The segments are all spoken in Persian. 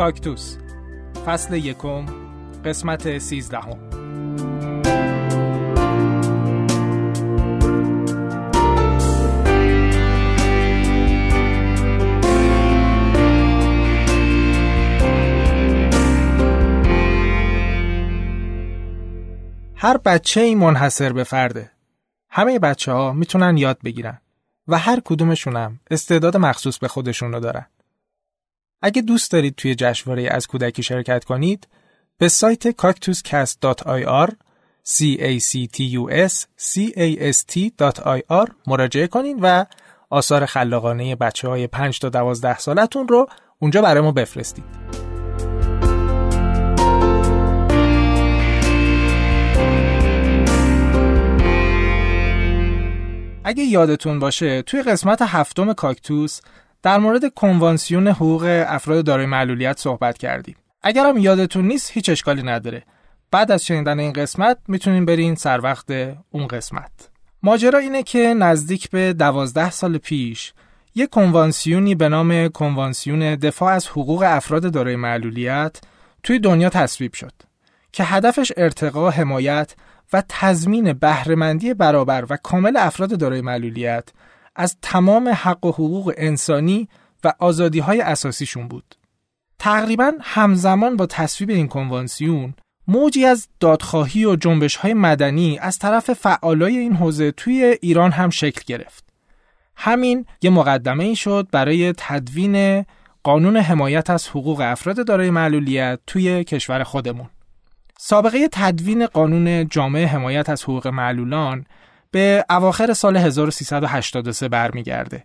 کاکتوس فصل یکم قسمت سیزدهم هر بچه ای منحصر به فرده. همه بچه ها می‌تونن یاد بگیرن و هر کدومشونم استعداد مخصوص به خودشون رو دارن. اگه دوست دارید توی جشنواره از کودکی شرکت کنید به سایت cactuscast.ir c a c t u s c a s t.ir مراجعه کنین و آثار خلاقانه بچه های 5 تا 12 سالتون رو اونجا برای ما بفرستید. اگه یادتون باشه توی قسمت هفتم کاکتوس در مورد کنوانسیون حقوق افراد دارای معلولیت صحبت کردیم. اگرم یادتون نیست هیچ اشکالی نداره. بعد از شنیدن این قسمت می‌تونین برین سر وقت اون قسمت. ماجرا اینه که نزدیک به دوازده سال پیش یک کنوانسیونی به نام کنوانسیون دفاع از حقوق افراد دارای معلولیت توی دنیا تصویب شد که هدفش ارتقا حمایت و تضمین بهرهمندی برابر و کامل افراد دارای معلولیت از تمام حق و حقوق انسانی و آزادی های اساسیشون بود. تقریبا همزمان با تصویب این کنوانسیون موجی از دادخواهی و جنبش های مدنی از طرف فعالای این حوزه توی ایران هم شکل گرفت. همین یه مقدمه ای شد برای تدوین قانون حمایت از حقوق افراد دارای معلولیت توی کشور خودمون. سابقه تدوین قانون جامعه حمایت از حقوق معلولان به اواخر سال 1383 برمیگرده.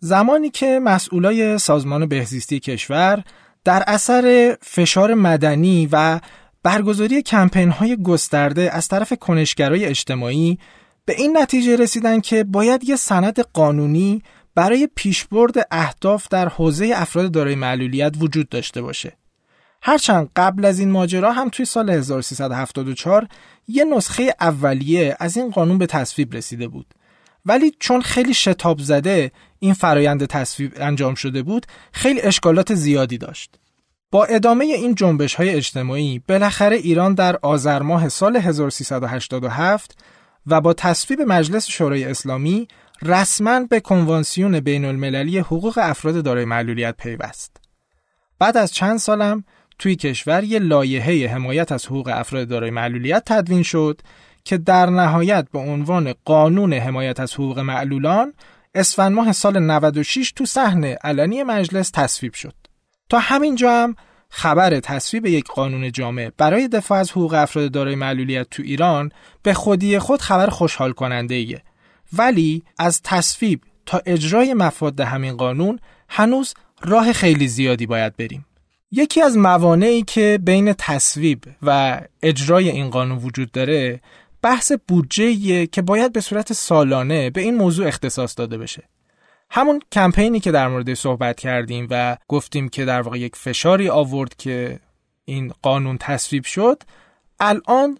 زمانی که مسئولای سازمان بهزیستی کشور در اثر فشار مدنی و برگزاری کمپین های گسترده از طرف کنشگرای اجتماعی به این نتیجه رسیدن که باید یه سند قانونی برای پیشبرد اهداف در حوزه افراد دارای معلولیت وجود داشته باشه. هرچند قبل از این ماجرا هم توی سال 1374 یه نسخه اولیه از این قانون به تصویب رسیده بود ولی چون خیلی شتاب زده این فرایند تصویب انجام شده بود خیلی اشکالات زیادی داشت با ادامه این جنبش های اجتماعی بالاخره ایران در آذر ماه سال 1387 و با تصویب مجلس شورای اسلامی رسما به کنوانسیون بین المللی حقوق افراد دارای معلولیت پیوست. بعد از چند سالم توی کشور یه لایحه حمایت از حقوق افراد دارای معلولیت تدوین شد که در نهایت به عنوان قانون حمایت از حقوق معلولان اسفند ماه سال 96 تو صحن علنی مجلس تصویب شد. تا همین جا هم خبر تصویب یک قانون جامع برای دفاع از حقوق افراد دارای معلولیت تو ایران به خودی خود خبر خوشحال کننده ایه. ولی از تصویب تا اجرای مفاد همین قانون هنوز راه خیلی زیادی باید بریم. یکی از موانعی که بین تصویب و اجرای این قانون وجود داره بحث بودجه که باید به صورت سالانه به این موضوع اختصاص داده بشه. همون کمپینی که در مورد صحبت کردیم و گفتیم که در واقع یک فشاری آورد که این قانون تصویب شد الان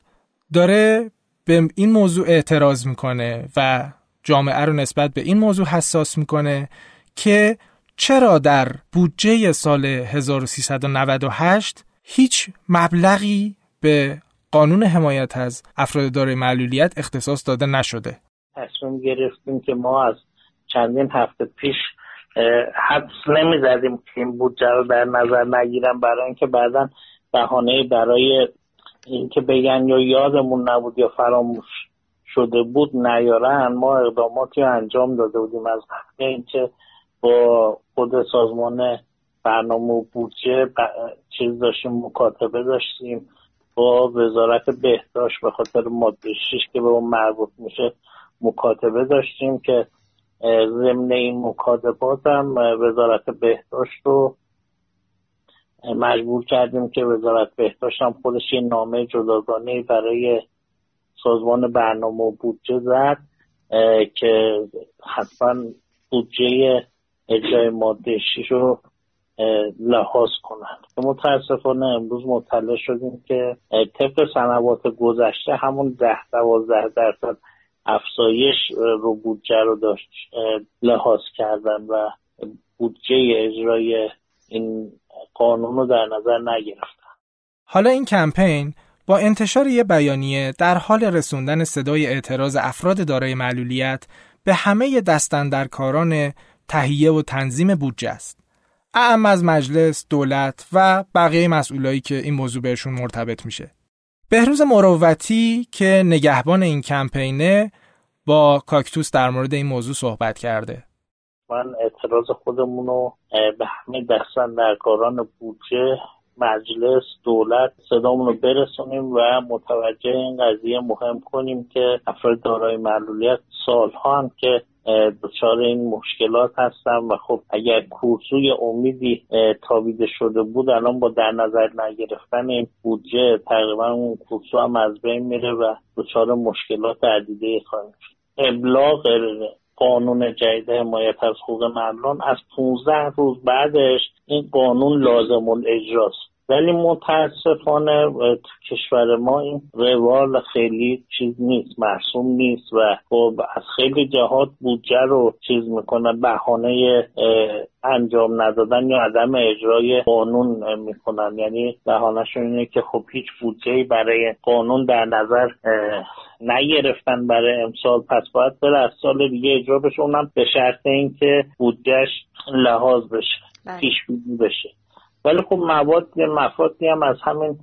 داره به این موضوع اعتراض می‌کنه و جامعه رو نسبت به این موضوع حساس می‌کنه که چرا در بودجه سال 1398 هیچ مبلغی به قانون حمایت از افراد دارای معلولیت اختصاص داده نشده؟ تصمیم گرفتیم که ما از چندین هفته پیش حدس نمی‌زدیم که این بودجه رو در نظر نگیرم برای اینکه بعدا بهانه برای اینکه بگن یا یادمون نبود یا فراموش شده بود نیارن. ما اقداماتی انجام داده بودیم از اینکه با خود سازمان برنامه و بودجه چیز داشتیم مکاتبه داشتیم. با وزارت بهداشت به خاطر ماده که به اون مربوط میشه مکاتبه داشتیم که ضمن این مکاتبات هم وزارت بهداشت رو مجبور کردیم که وزارت بهداشت هم خودش یه نامه جداگانه برای سازمان برنامه و بودجه زد که حتما بودجه اجرای ماده 6 رو لحاظ کنند. متاسفانه امروز مطلع شدیم که طبق سنوات گذشته همون ده دوازده درصد افزایش رو بودجه رو داشت لحاظ کردن و بودجه اجرای این قانون رو در نظر نگرفتن. حالا این کمپین با انتشار یه بیانیه در حال رسوندن صدای اعتراض افراد دارای معلولیت به همه دستندرکاران تهیه و تنظیم بودجه است. اعم از مجلس، دولت و بقیه مسئولایی که این موضوع بهشون مرتبط میشه. بهروز مروتی که نگهبان این کمپینه با کاکتوس در مورد این موضوع صحبت کرده. من اعتراض خودمون رو به همه دستندرکاران بودجه مجلس دولت صدامون رو برسونیم و متوجه این قضیه مهم کنیم که افراد دارای معلولیت سالها هم که دچار این مشکلات هستن و خب اگر کورسوی امیدی تابیده شده بود الان با در نظر نگرفتن این بودجه تقریبا اون کورسو هم از بین میره و دچار مشکلات عدیده خواهیم شد. ابلاغ قانون جدید حمایت از حقوق مردان از 15 روز بعدش این قانون لازم الاجراست. ولی متاسفانه تو کشور ما این روال خیلی چیز نیست مرسوم نیست و خب از خیلی جهات بودجه رو چیز می‌کنن بهانه انجام ندادن یا عدم اجرای قانون می‌کنن. یعنی بهانهشون اینه که خب هیچ بودجه برای قانون در نظر نگرفتن برای امسال. پس باید بره از سال دیگه اجرا بشه اونم به شرط اینکه بودجهش لحاظ بشه بله. پیش بشه. ولی خب مواد مفادی هم از همین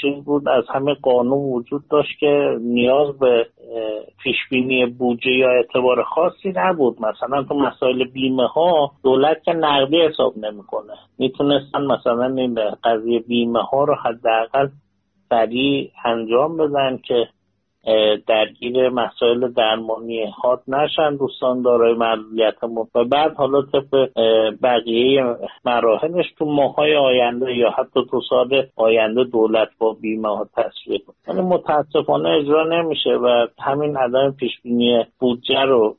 چیز بود از همین قانون وجود داشت که نیاز به پیشبینی بودجه یا اعتبار خاصی نبود. مثلا تو مسائل بیمه ها دولت که نقدی حساب نمی‌کنه. می‌تونستن مثلا این قضیه بیمه ها رو حداقل سریع انجام بدن که درگیر مسائل درمانی هات نشن. دوستان دارای معلولیتمون و بعد حالا طبق بقیه مراحلش تو ماهای آینده یا حتی تو سال آینده دولت با بیمه ها تصویه کنه. متاسفانه اجرا نمیشه و همین عدم پیشبینی بودجه رو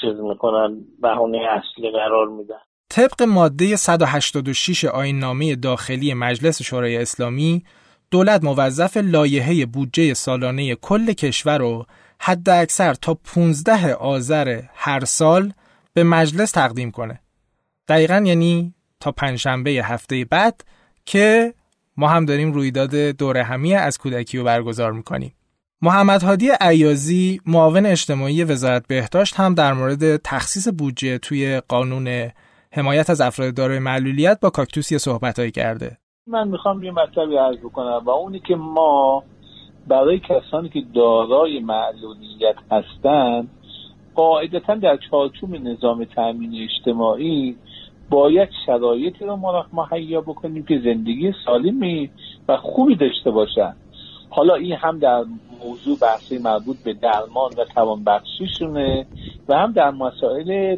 چیز می‌کنن بهونه اصلی قرار میدن. طبق ماده 186 آیین نامه داخلی مجلس شورای اسلامی دولت موظف لایحه بودجه سالانه کل کشور رو حد اکثر تا 15 آذر هر سال به مجلس تقدیم کنه. دقیقا یعنی تا پنجشنبه هفته بعد که ما هم داریم رویداد دوره همی از کودکی رو برگزار می‌کنیم. محمد هادی عیازی معاون اجتماعی وزارت بهداشت هم در مورد تخصیص بودجه توی قانون حمایت از افراد دارای معلولیت با کاکتوس صحبتهایی کرده. من می‌خوام یه مطلبی عرض بکنم و اونی که ما برای کسانی که دارای معلولیت هستند قاعدتا در چارچوب نظام تامین اجتماعی باید شرایطی رو مهیا بکنیم که زندگی سالمی و خوبی داشته باشن. حالا این هم در موضوع بحثی مربوط به درمان و توانبخشیشونه و هم در مسائل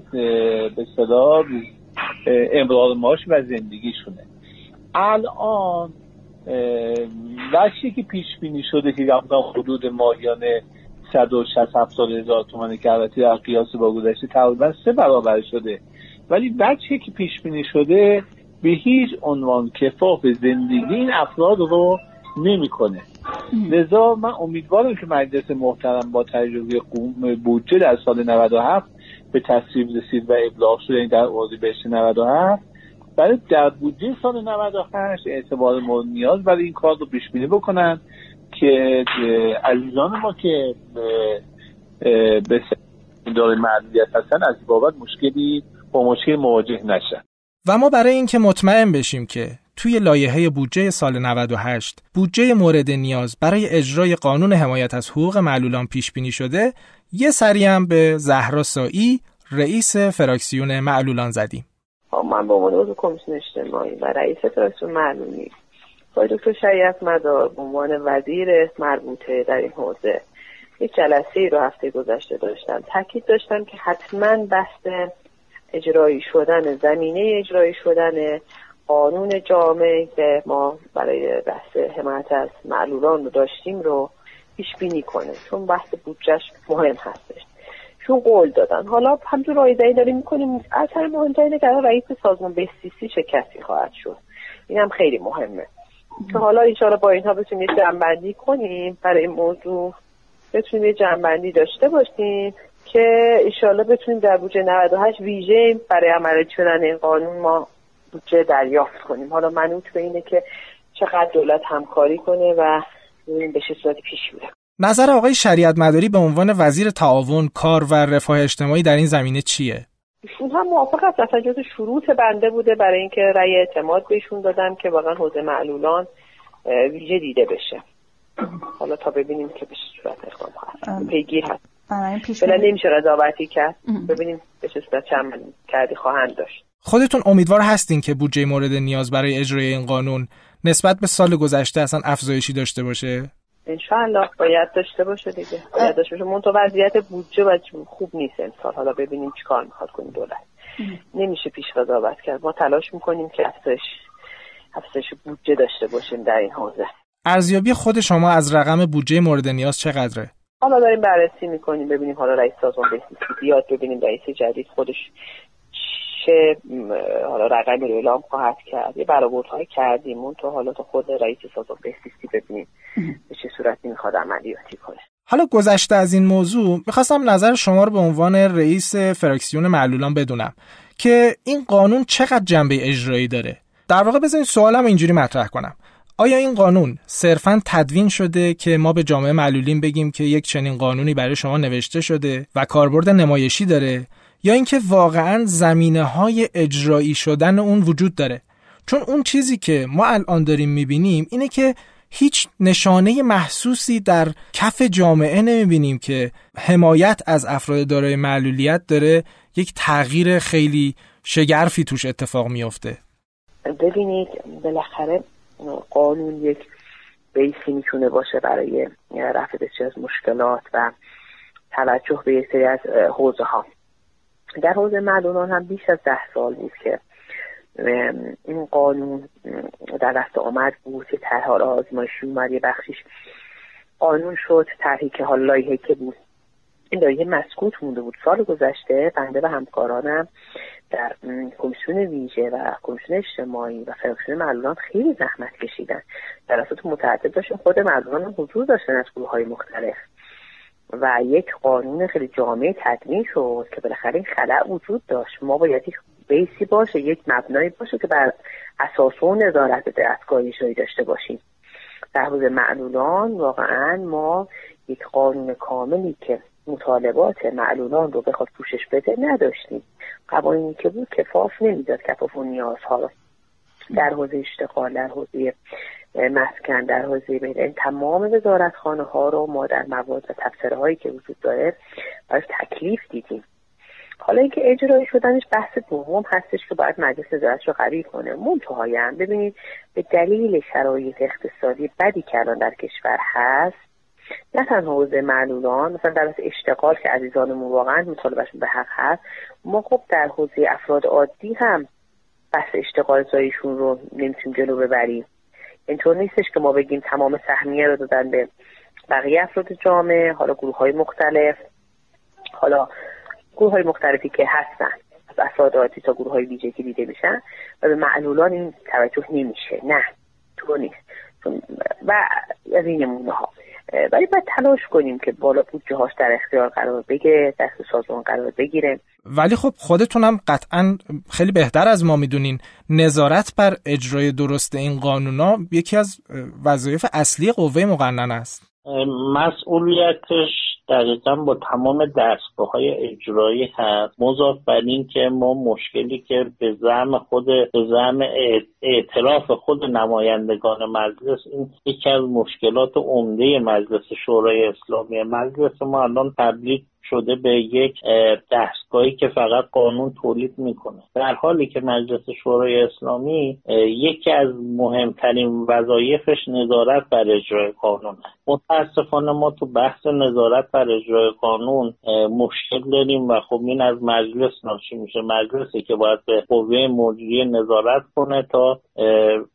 به صلاح امرار معاش و زندگیشونه. الان وشی که پیش بینی شده که رفتن حدود ماهیانه 160 70 هزار تومان که البته در قیاس با گذشته تقریبا سه برابر شده. ولی بچه که پیش بینی شده به هیچ عنوان کفاف زندگی این افراد رو نمی‌کنه. لذا من امیدوارم که مجلس محترم با تجربه بودجه در سال 97 به تصویب رسید و ابلاغ شده این در اردیبهشت 97 برای در بودجه سال 98 اعتبار مورد نیاز برای این کار رو پیش بینی بکنن که عزیزان ما که به داره معلولیت هستن از بابت مشکلی با مشکل مواجه نشن. و ما برای اینکه مطمئن بشیم که توی لایحه بودجه سال 98 بودجه مورد نیاز برای اجرای قانون حمایت از حقوق معلولان پیش بینی شده یه سری هم به زهرا سایی رئیس فراکسیون معلولان زدیم. من به عنوان عضو کمیسیون اجتماعی و رئیس فدراسیون معلومی. با دکتر شریعت مدار به عنوان وزیر مربوطه در این حوزه یک جلسه ای رو هفته گذشته داشتم. تاکید داشتم که حتما بحث اجرایی شدن زمینه اجرایی شدن قانون جامعه که ما برای بحث حمایت از معلولان رو داشتیم رو پیش بینی کنه. چون بحث بودجهش مهم هستش. چون قول دادن. حالا همجور رایزایی داریم می‌کنیم. اثر مهمتر اینه که رئیس سازمان بسیسی چه کسی خواهد شد. این هم خیلی مهمه. که حالا ایشالا با اینها بتونیم یه جنبندی کنیم. برای این موضوع بتونیم یه جنبندی داشته باشیم که ایشالا بتونیم در بودجه 98 ویژه برای عمل شدن این قانون ما بودجه دریافت کنیم. حالا منوط به اینه که چقدر دولت همکاری کنه و به چه صورت پیش میره. نظر آقای شریعت مداری به عنوان وزیر تعاون کار و رفاه اجتماعی در این زمینه چیه؟ ایشون هم موافق است. اصلا جز شروط بنده بوده. برای اینکه رأی اعتماد بهشون دادم که واقعا حوزه معلولان ویژه دیده بشه. حالا تا ببینیم که به صورت اقدام خواهد پیگیر هست. بله نمیشه قضاوتی کرد. ببینیم به چه صورت چند کردی خواهند داشت. خودتون امیدوار هستین که بودجه مورد نیاز برای اجرای این قانون نسبت به سال گذشته اصلا افزایشی داشته باشه؟ انشاءالله باید داشته باشه دیگه. باید داشته باشه. منتها وضعیت بودجه و خوب نیست امسال حالا ببینیم چیکار می‌خواد کنیم. دولت. نمیشه پیش قضاوت کرد. ما تلاش می‌کنیم که افزایش افزایش بودجه داشته باشیم در این حوزه. ارزیابی خود شما از رقم بودجه مورد نیاز چقدره؟ حالا داریم بررسی می‌کنیم. ببینیم حالا رئیس سازمان بهزیستی بیاد ببینیم رئیس جدید خودش چه حالا رقمی رو اعلام خواهد کرد. یه برآوردهایی کردیم. اون تو حالا تو خود رئیس سازمان بهزیستی ببینیم به چه صورتی می‌خواد عملیاتی کنه. حالا گذشته از این موضوع می‌خواستم نظر شما رو به عنوان رئیس فرکسیون معلولان بدونم که این قانون چقدر جنبه اجرایی داره. در واقع بذارید سوالم اینجوری مطرح کنم. آیا این قانون صرفا تدوین شده که ما به جامعه معلولین بگیم که یک چنین قانونی برای شما نوشته شده و کاربرد نمایشی داره؟ یا اینکه واقعا زمینه های اجرایی شدن اون وجود داره. چون اون چیزی که ما الان داریم می‌بینیم اینه که هیچ نشانه محسوسی در کف جامعه نمی‌بینیم که حمایت از افراد دارای معلولیت داره یک تغییر خیلی شگرفی توش اتفاق میافته. ببینید بالاخره قانون یک بیسی می‌تونه باشه برای رفع بسیار از مشکلات و توجه به یک سری از حوزه ها در حوزه معلولان هم بیش از ده سال بود که این قانون در دست آمد بود که طرح آزمایشی اومد یه بخشیش قانون شد طرحی که حالا لایحه که بود. این لایحه مسکوت مونده بود. سال گذشته بنده و همکارانم در کمیسیون ویژه و کمیسیون اجتماعی و فراکسیون معلولان خیلی زحمت کشیدن. جلسات متعدد داشتیم خود معلولان حضور داشتن از گروه های مختلف. و یک قانون خیلی جامعه تدوین شد که بالاخره این خلع وجود داشت. ما باید یک بیسی باشه یک مبنایی باشه که بر اساس و نظارت دستگاهی اجرایی داشته باشیم. در حوزه معلولان واقعا ما یک قانون کاملی که مطالبات معلولان رو بخواد پوشش بده نداشتیم. قوانینی که بود کفاف نمی‌داد کفاف و نیازها رو در حوزه اشتغال در حوزه مسکن در حوزه بین این تمام وزارت خانه ها رو ما در مواد و تفسیره هایی که وجود داره براش تکلیف دیدیم. حالا اینکه اجرایی شدنش بحث دوم هستش که باید مجلس نظارت رو قوی کنه. منتهای هم ببینید به دلیل شرایط اقتصادی بدی که الان در کشور هست نه تنها حوزه معلولان مثلا در اشتغال که عزیزانمون واقعا مطالبهشون به حق هست ما خب در حوزه افراد عادی هم بحث اشتغال زاییشون رو نمی‌تونیم جلو ببریم. اینطور نیستش که ما بگیم تمام سهمیه رو دادن به بقیه افراد جامعه حالا گروه های مختلف. حالا گروه های مختلفی که هستن. از افراد تا گروه های ویژگی دیده میشن و به معلولان این توجه نمیشه. نه تو نیست. و از این نمونه ها ولی باید تلاش کنیم که بالا بودجه هاش در اختیار قرار بگیره دست سازمان قرار بگیره. ولی خب خودتونم قطعا خیلی بهتر از ما می‌دونین. نظارت بر اجرای درست این قانونا یکی از وظایف اصلی قوه مقننه است. مسئولیتش دقیقا با تمام دستگاه های اجرایی هست. مضاف بر این که ما مشکلی که به زعم خود به زعم اعتراف خود نمایندگان مجلس این یکی از مشکلات عمده مجلس شورای اسلامی. مجلس ما الان تبدیل شده به یک دستگاهی که فقط قانون تولید می‌کنه. در حالی که مجلس شورای اسلامی یکی از مهمترین وظایفش نظارت بر اجرای قانون متاسفانه ما تو بحث نظارت بر اجرای قانون مشکل داریم و خب این از مجلس ناشی میشه. مجلسی که باید به قوه مجریه نظارت کنه تا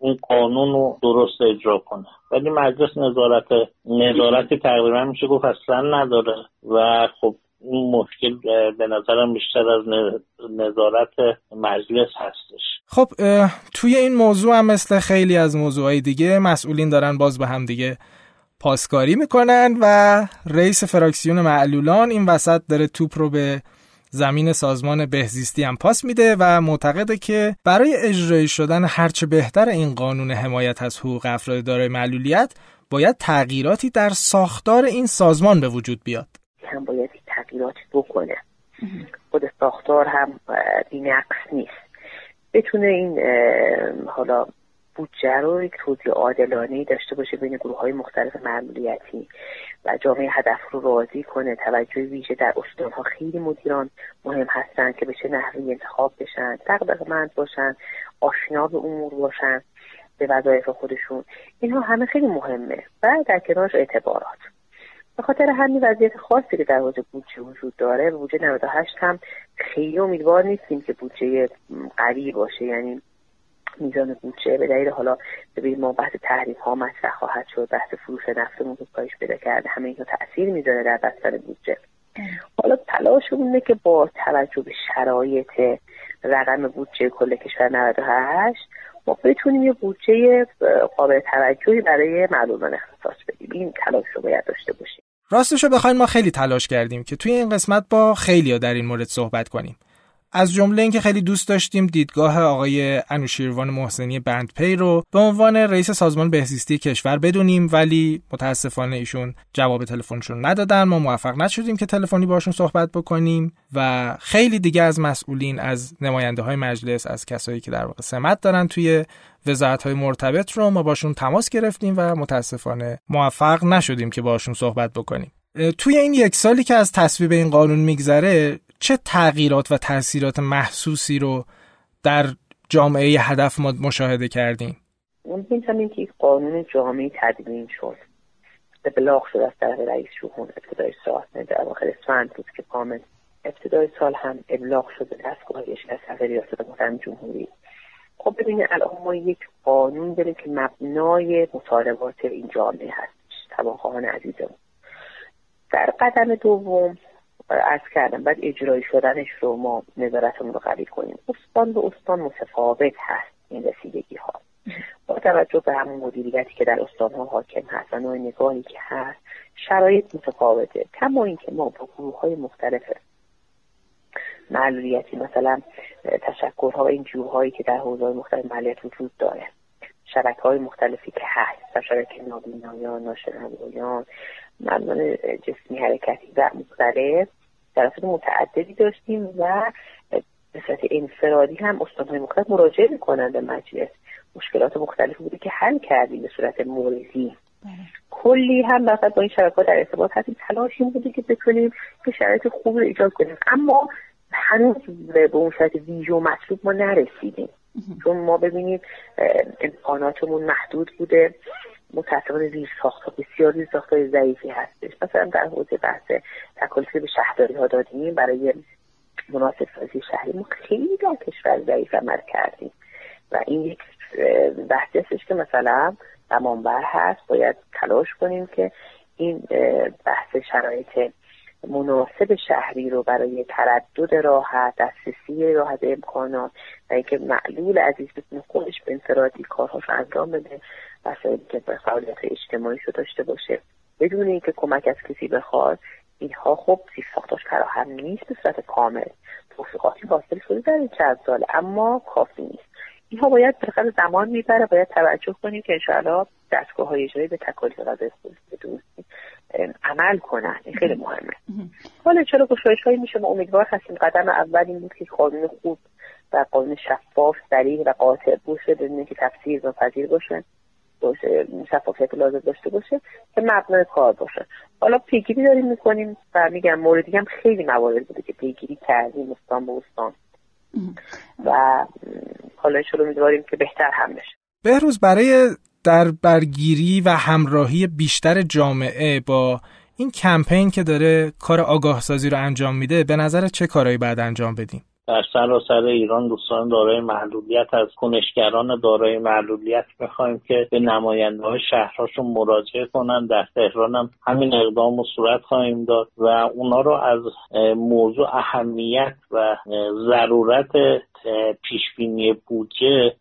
این قانون رو درست اجرا کنه. ولی مجلس نظارت نظارتی تقریبا میشه گفت اصلا نداره. و خب این مشکل به نظرم بیشتر از نظارت مجلس هستش. خب توی این موضوع هم مثل خیلی از موضوعهای دیگه مسئولین دارن باز به هم دیگه پاسکاری می‌کنن و رئیس فراکسیون معلولان این وسط داره توپ رو به زمین سازمان بهزیستی هم پاس میده و معتقده که برای اجرایی شدن هرچه بهتر این قانون حمایت از حقوق افراد دارای معلولیت باید تغییراتی در ساختار این سازمان به وجود بیاد. هم باید تغییراتی بکنه. خود ساختار هم نقص نیست. بتونه این حالا بودجه رو یک توضیح عادلانه داشته باشه بین گروه های مختلف معمولیتی و جامعه هدف رو راضی کنه. توجه ویژه در استان ها خیلی مدیران مهم هستن که به چه نحوی انتخاب بشن مند باشن آشنا به امور باشن به وظایف خودشون. اینها همه خیلی مهمه و در کنارش اعتبارات. به خاطر همین وضعیت خاصی که در حوزه بودجه وجود داره بودجه 98 هم خیلی امیدوار نیستیم که بودجه قوی باشه. یعنی میزان بودجه به دلیل حالا ببینید ما بحث تحریم ها مطرح خواهد شد. بحث فروش نفتمون که کاهش پیدا کرده. همه اینها تاثیر می‌ذاره در بستر بودجه. حالا تلاشمون اینه که با توجه به شرایط رقم بودجه کل کشور 98 ما بتونیم یه بودجه قابل توجهی برای معلومان اختصاص بدیم. این تلاش رو باید داشته باشیم. راستش رو بخواین ما خیلی تلاش کردیم که توی این قسمت با خیلی در این مورد صحبت کنیم. از جمله اینکه خیلی دوست داشتیم دیدگاه آقای انوشیروان محسنی بندپی رو به عنوان رئیس سازمان بهزیستی کشور بدونیم ولی متاسفانه ایشون جواب تلفنشون ندادن. ما موفق نشدیم که تلفنی باشون صحبت بکنیم و خیلی دیگه از مسئولین از نماینده های مجلس از کسایی که در واقع سمت دارن توی وزارت های مرتبط رو ما باشون تماس گرفتیم و متاسفانه موفق نشدیم که باشون صحبت بکنیم. توی این یک سالی که از تصویب این قانون میگذره چه تغییرات و تاثیرات محسوسی رو در جامعه هدف ما مشاهده کردیم این که قانون جامعه تدوین شد. ابلاغ شد از طرف رئیس جمهور ابتدای سال. در واقع اسفند بود که کامل ابتدای سال هم ابلاغ شد به دستگاه از طرف ریاست محترم جمهوری. خب ببینید الان ما یک قانون داریم که مبنای مطالبات این جامعه هست تباخواهان عزیزمون. در قدم دوم از کردم. بعد اجرایی شدنش رو ما نظارتمون رو قوی کنیم. استان به استان متفاوت هست این رسیدگی ها با توجه به همون مدیریتی که در استان ها حاکم هست و نوع نگاهی که هست شرایط متفاوته. کما اینکه ما با گروه های مختلف معلولیتی مثلا تشکرها و این جوهایی که در حوزه مختلف معلولیت وجود داره شبکه های مختلفی که هست شبکه نابینایان ناشنوایان مردان جسمی حرکتی و مختلف جلسات متعددی داشتیم و به صورت انفرادی هم استانهای مختلف مراجعه می‌کنن به مجلس. مشکلات مختلفی بوده که حل کردیم به صورت موردی. بله. کلی هم مثلا با این شبکه در ارتباط هستیم. تلاش این بوده که بتونیم که شرایط خوب رو ایجاد کنیم. اما هنوز به اون صورت ویژه و مطلوب ما نرسیدیم. چون ما ببینید امکاناتمون محدود بوده. متاسفانه زیر ساخت بسیار زیر ساخت ضعیفی هستش. مثلا در حوزه بحث تکلیفی به شهرداری ها دادیم. برای مناسب سازی شهری ما خیلی در کشور ضعیف عمل کردیم. و این یک بحثی هستش که مثلا تمامبر هست. باید تلاش کنیم که این بحث شرایط مناسب شهری رو برای تردد راحت دسترسی راحت امکانات و اینکه معلول عزیز بتونه خودش به انفرادی کارهاش انجام بده وسایلی که فعالیت اجتماعی رو داشته باشه. بدون اینکه کمک از کسی بخواد اینها خب زیر ساختاش فراهم نیست به صورت کامل. توفیقاتی حاصل شده در این چند ساله اما کافی نیست. اینها باید بالاخره زمان می‌بره باید توجه کنیم که انشاءالله دستگاه های اجرایی به تکالیف غذای خود عمل کنن. این خیلی مهمه. حالا چرا گشایش هایی میشه؟ ما امیدوار هستیم قدم اول این بود که قانون خوب و قانون شفاف سریع و قاطع باشه بدون که تفسیر و پذیر باشه. باشه شفافیت لازم داشته باشه که مبنای کار باشه. حالا پیگیری داریم می‌کنیم و میگم موردی هم خیلی موارد بوده که پیگیری کردیم استان به استان. و حالا شروع میدواریم که بهتر هم بشه. بهروز برای در برگیری و همراهی بیشتر جامعه با این کمپین که داره کار آگاه سازی رو انجام میده به نظر چه کارهایی بعد انجام بدیم؟ در سراسر ایران دوستان دارای معلولیت از کنشگران دارای معلولیت می‌خوایم که به نماینده های شهرهاشون مراجعه کنن. در تهران هم همین اقدام و صورت خواهیم داد و اونا رو از موضوع اهمیت و ضرورت پیشبینی بودجه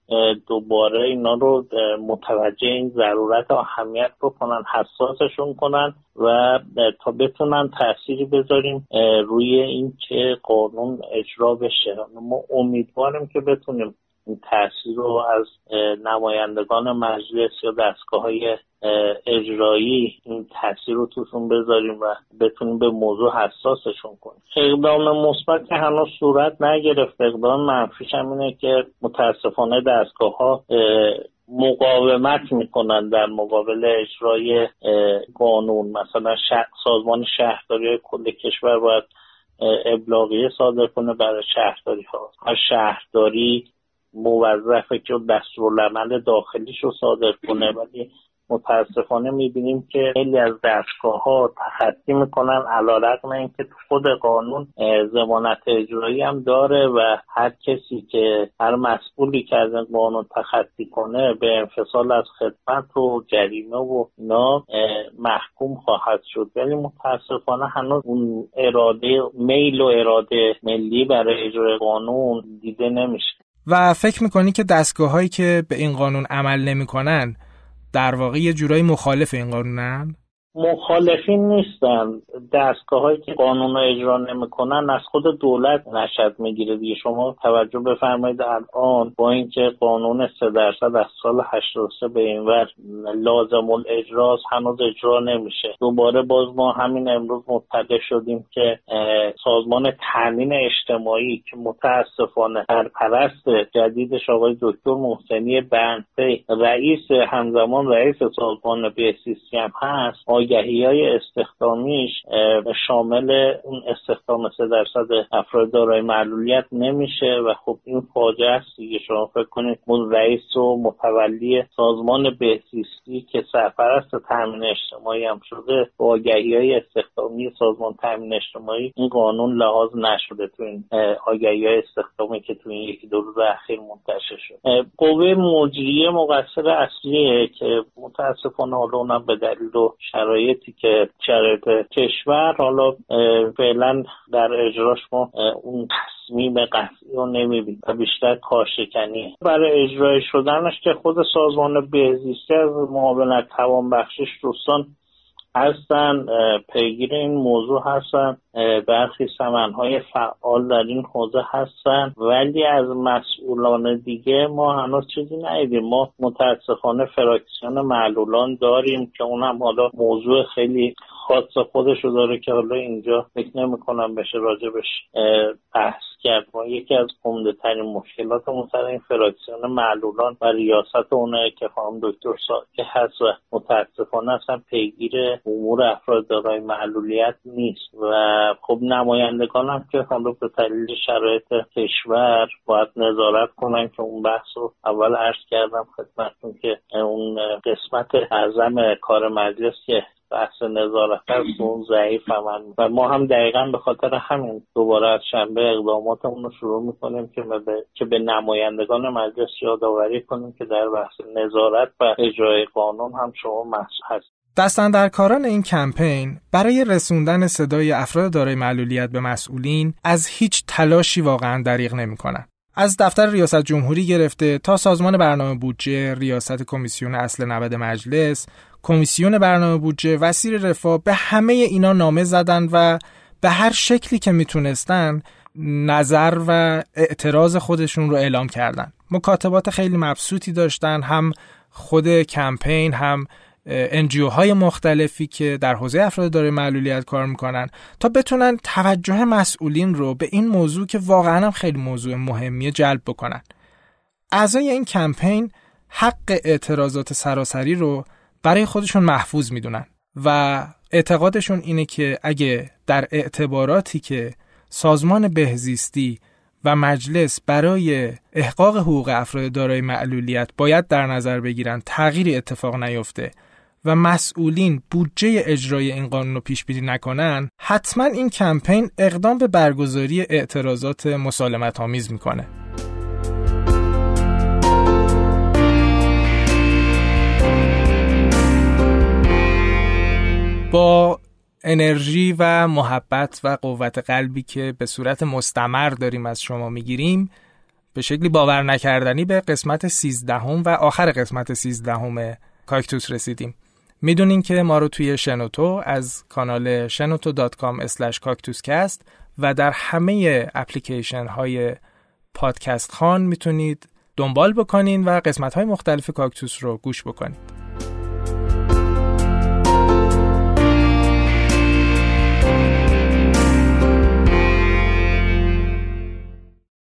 دوباره اینا رو متوجه این ضرورت اهمیت بکنن حساسشون کنن و تا بتونن تأثیری بذاریم روی اینکه قانون اجرا بشه. ما امیدواریم که بتونیم تاثیر رو از نمایندگان مجلس یا دستگاه های اجرایی این تاثیر رو توشون بذاریم و بتونیم به موضوع حساسشون کنیم. اقدام مثبت که هنوز صورت نگرفت. اقدام منفیش هم اینه که متاسفانه دستگاه ها مقاومت می‌کنن در مقابل اجرای قانون. مثلا سازمان شهرداری کل کشور باید ابلاغیه صادر کنه برای شهرداری ها هر شهرداری موظفه که دستورالعمل داخلیش رو صادر کنه. ولی متاسفانه می‌بینیم که خیلی از دستگاه ها تخطی می‌کنن علا رقم اینکه تو خود قانون زمانت اجرایی هم داره و هر کسی که هر مسئولی که از این قانون تخطی کنه به انفصال از خدمت و جریمه و اینا محکوم خواهد شد. ولی متاسفانه هنوز اون اراده میل و اراده ملی برای اجرای قانون دیده نمیشه. و فکر می‌کنی که دستگاه هایی که به این قانون عمل نمی‌کنن در واقع یه جورایی مخالف این قانونن؟ مخالفین نیستن. دستگاه هایی که قانون رو اجرا نمی‌کنن از خود دولت نشد می‌گیره دیگه. شما توجه بفرمایید الان با اینکه قانون سه درصد از سال 83 به این ور لازم الاجراست هنوز اجرا نمیشه. دوباره باز ما همین امروز مطلع شدیم که سازمان تامین اجتماعی که متاسفانه پرست جدیدش آقای دکتر محسنی بنفی رئیس همزمان رئیس سازمان بهسیستی هم هست آگهی های استخدامیش شامل اون استخدام سه درصد افراد دارای معلولیت نمیشه و خب این فاجعه است دیگه. شما فکر کنید اون رئیس و متولی سازمان بهزیستی که سرپرست تامین اجتماعی هم شده با آگهی های استخدامی سازمان تامین اجتماعی این قانون لحاظ نشده تو این آگهی های استخدامی که تو این یکی دو روز اخیر منتشر شد. قوه مجریه مقصر اصلیه که متاسفانه حالا اونم به دلیل و شرایطی که شرایط کشور حالا فعلا در اجراش ما اون تصمیم قطعی رو نمی‌بینیم و بیشتر کارشکنی برای اجرای شدنش که خود سازمان بهزیستی از معاونت توانبخشش دوستان هستن پیگیر این موضوع هستن برخی سمنهای فعال در این حوزه هستن. ولی از مسئولان دیگه ما هنوز چیزی ندیدیم. ما متاسفانه فراکسیون معلولان داریم که اونم حالا موضوع خیلی خاص خودش رو داره که حالا اینجا فکر نمی کنم بشه راجبش بحث کرد ما یکی از عمده ترین مشکلات سر این فراکسیون معلولان و ریاست اونه که خانم دکتر که هست و متاسفانه اصلا پیگیر امور افراد دارای معلولیت نیست و خب نمایندگان هم که حالا به دلیل شرایط کشور باید نظارت کنن که اون بحث رو اول عرض کردم خدمتتون که اون قسمت اعظم کار مجلس که بحث نظارت است اون ضعیف عمل و ما هم دقیقا به خاطر همین دوباره از شنبه اقداماتمون رو شروع می‌کنیم که به که به نمایندگان مجلس یادآوری کنیم که در بحث نظارت و اجرای قانون هم شما مسئول هست دستندرکاران این کمپین برای رسوندن صدای افراد دارای معلولیت به مسئولین از هیچ تلاشی واقعا دریغ نمی‌کنن. از دفتر ریاست جمهوری گرفته تا سازمان برنامه بودجه، ریاست کمیسیون اصل 90 مجلس، کمیسیون برنامه بودجه، وسیر رفاه به همه اینا نامه زدن و به هر شکلی که می‌تونستن نظر و اعتراض خودشون رو اعلام کردن. مکاتبات خیلی مبسوطی داشتن هم خود کمپین هم انجیو های مختلفی که در حوزه افراد داره معلولیت کار می‌کنن تا بتونن توجه مسئولین رو به این موضوع که واقعا هم خیلی موضوع مهمیه جلب بکنن. اعضای این کمپین حق اعتراضات سراسری رو برای خودشون محفوظ می‌دونن و اعتقادشون اینه که اگه در اعتباراتی که سازمان بهزیستی و مجلس برای احقاق حقوق افراد دارای معلولیت باید در نظر بگیرن تغییری اتفاق نیفته. و مسئولین بودجه اجرای این قانون رو پیش بینی نکنن حتما این کمپین اقدام به برگزاری اعتراضات مسالمت آمیز می‌کنه. با انرژی و محبت و قوت قلبی که به صورت مستمر داریم از شما می‌گیریم به شکلی باور نکردنی به قسمت 13 و آخر قسمت 13 کاکتوس رسیدیم. می‌دونین که ما رو توی شنوتو از کانال شنوتو.com کاکتوسکست و در همه اپلیکیشن های پادکست خان می‌تونید دنبال بکنین و قسمت های مختلف کاکتوس رو گوش بکنید.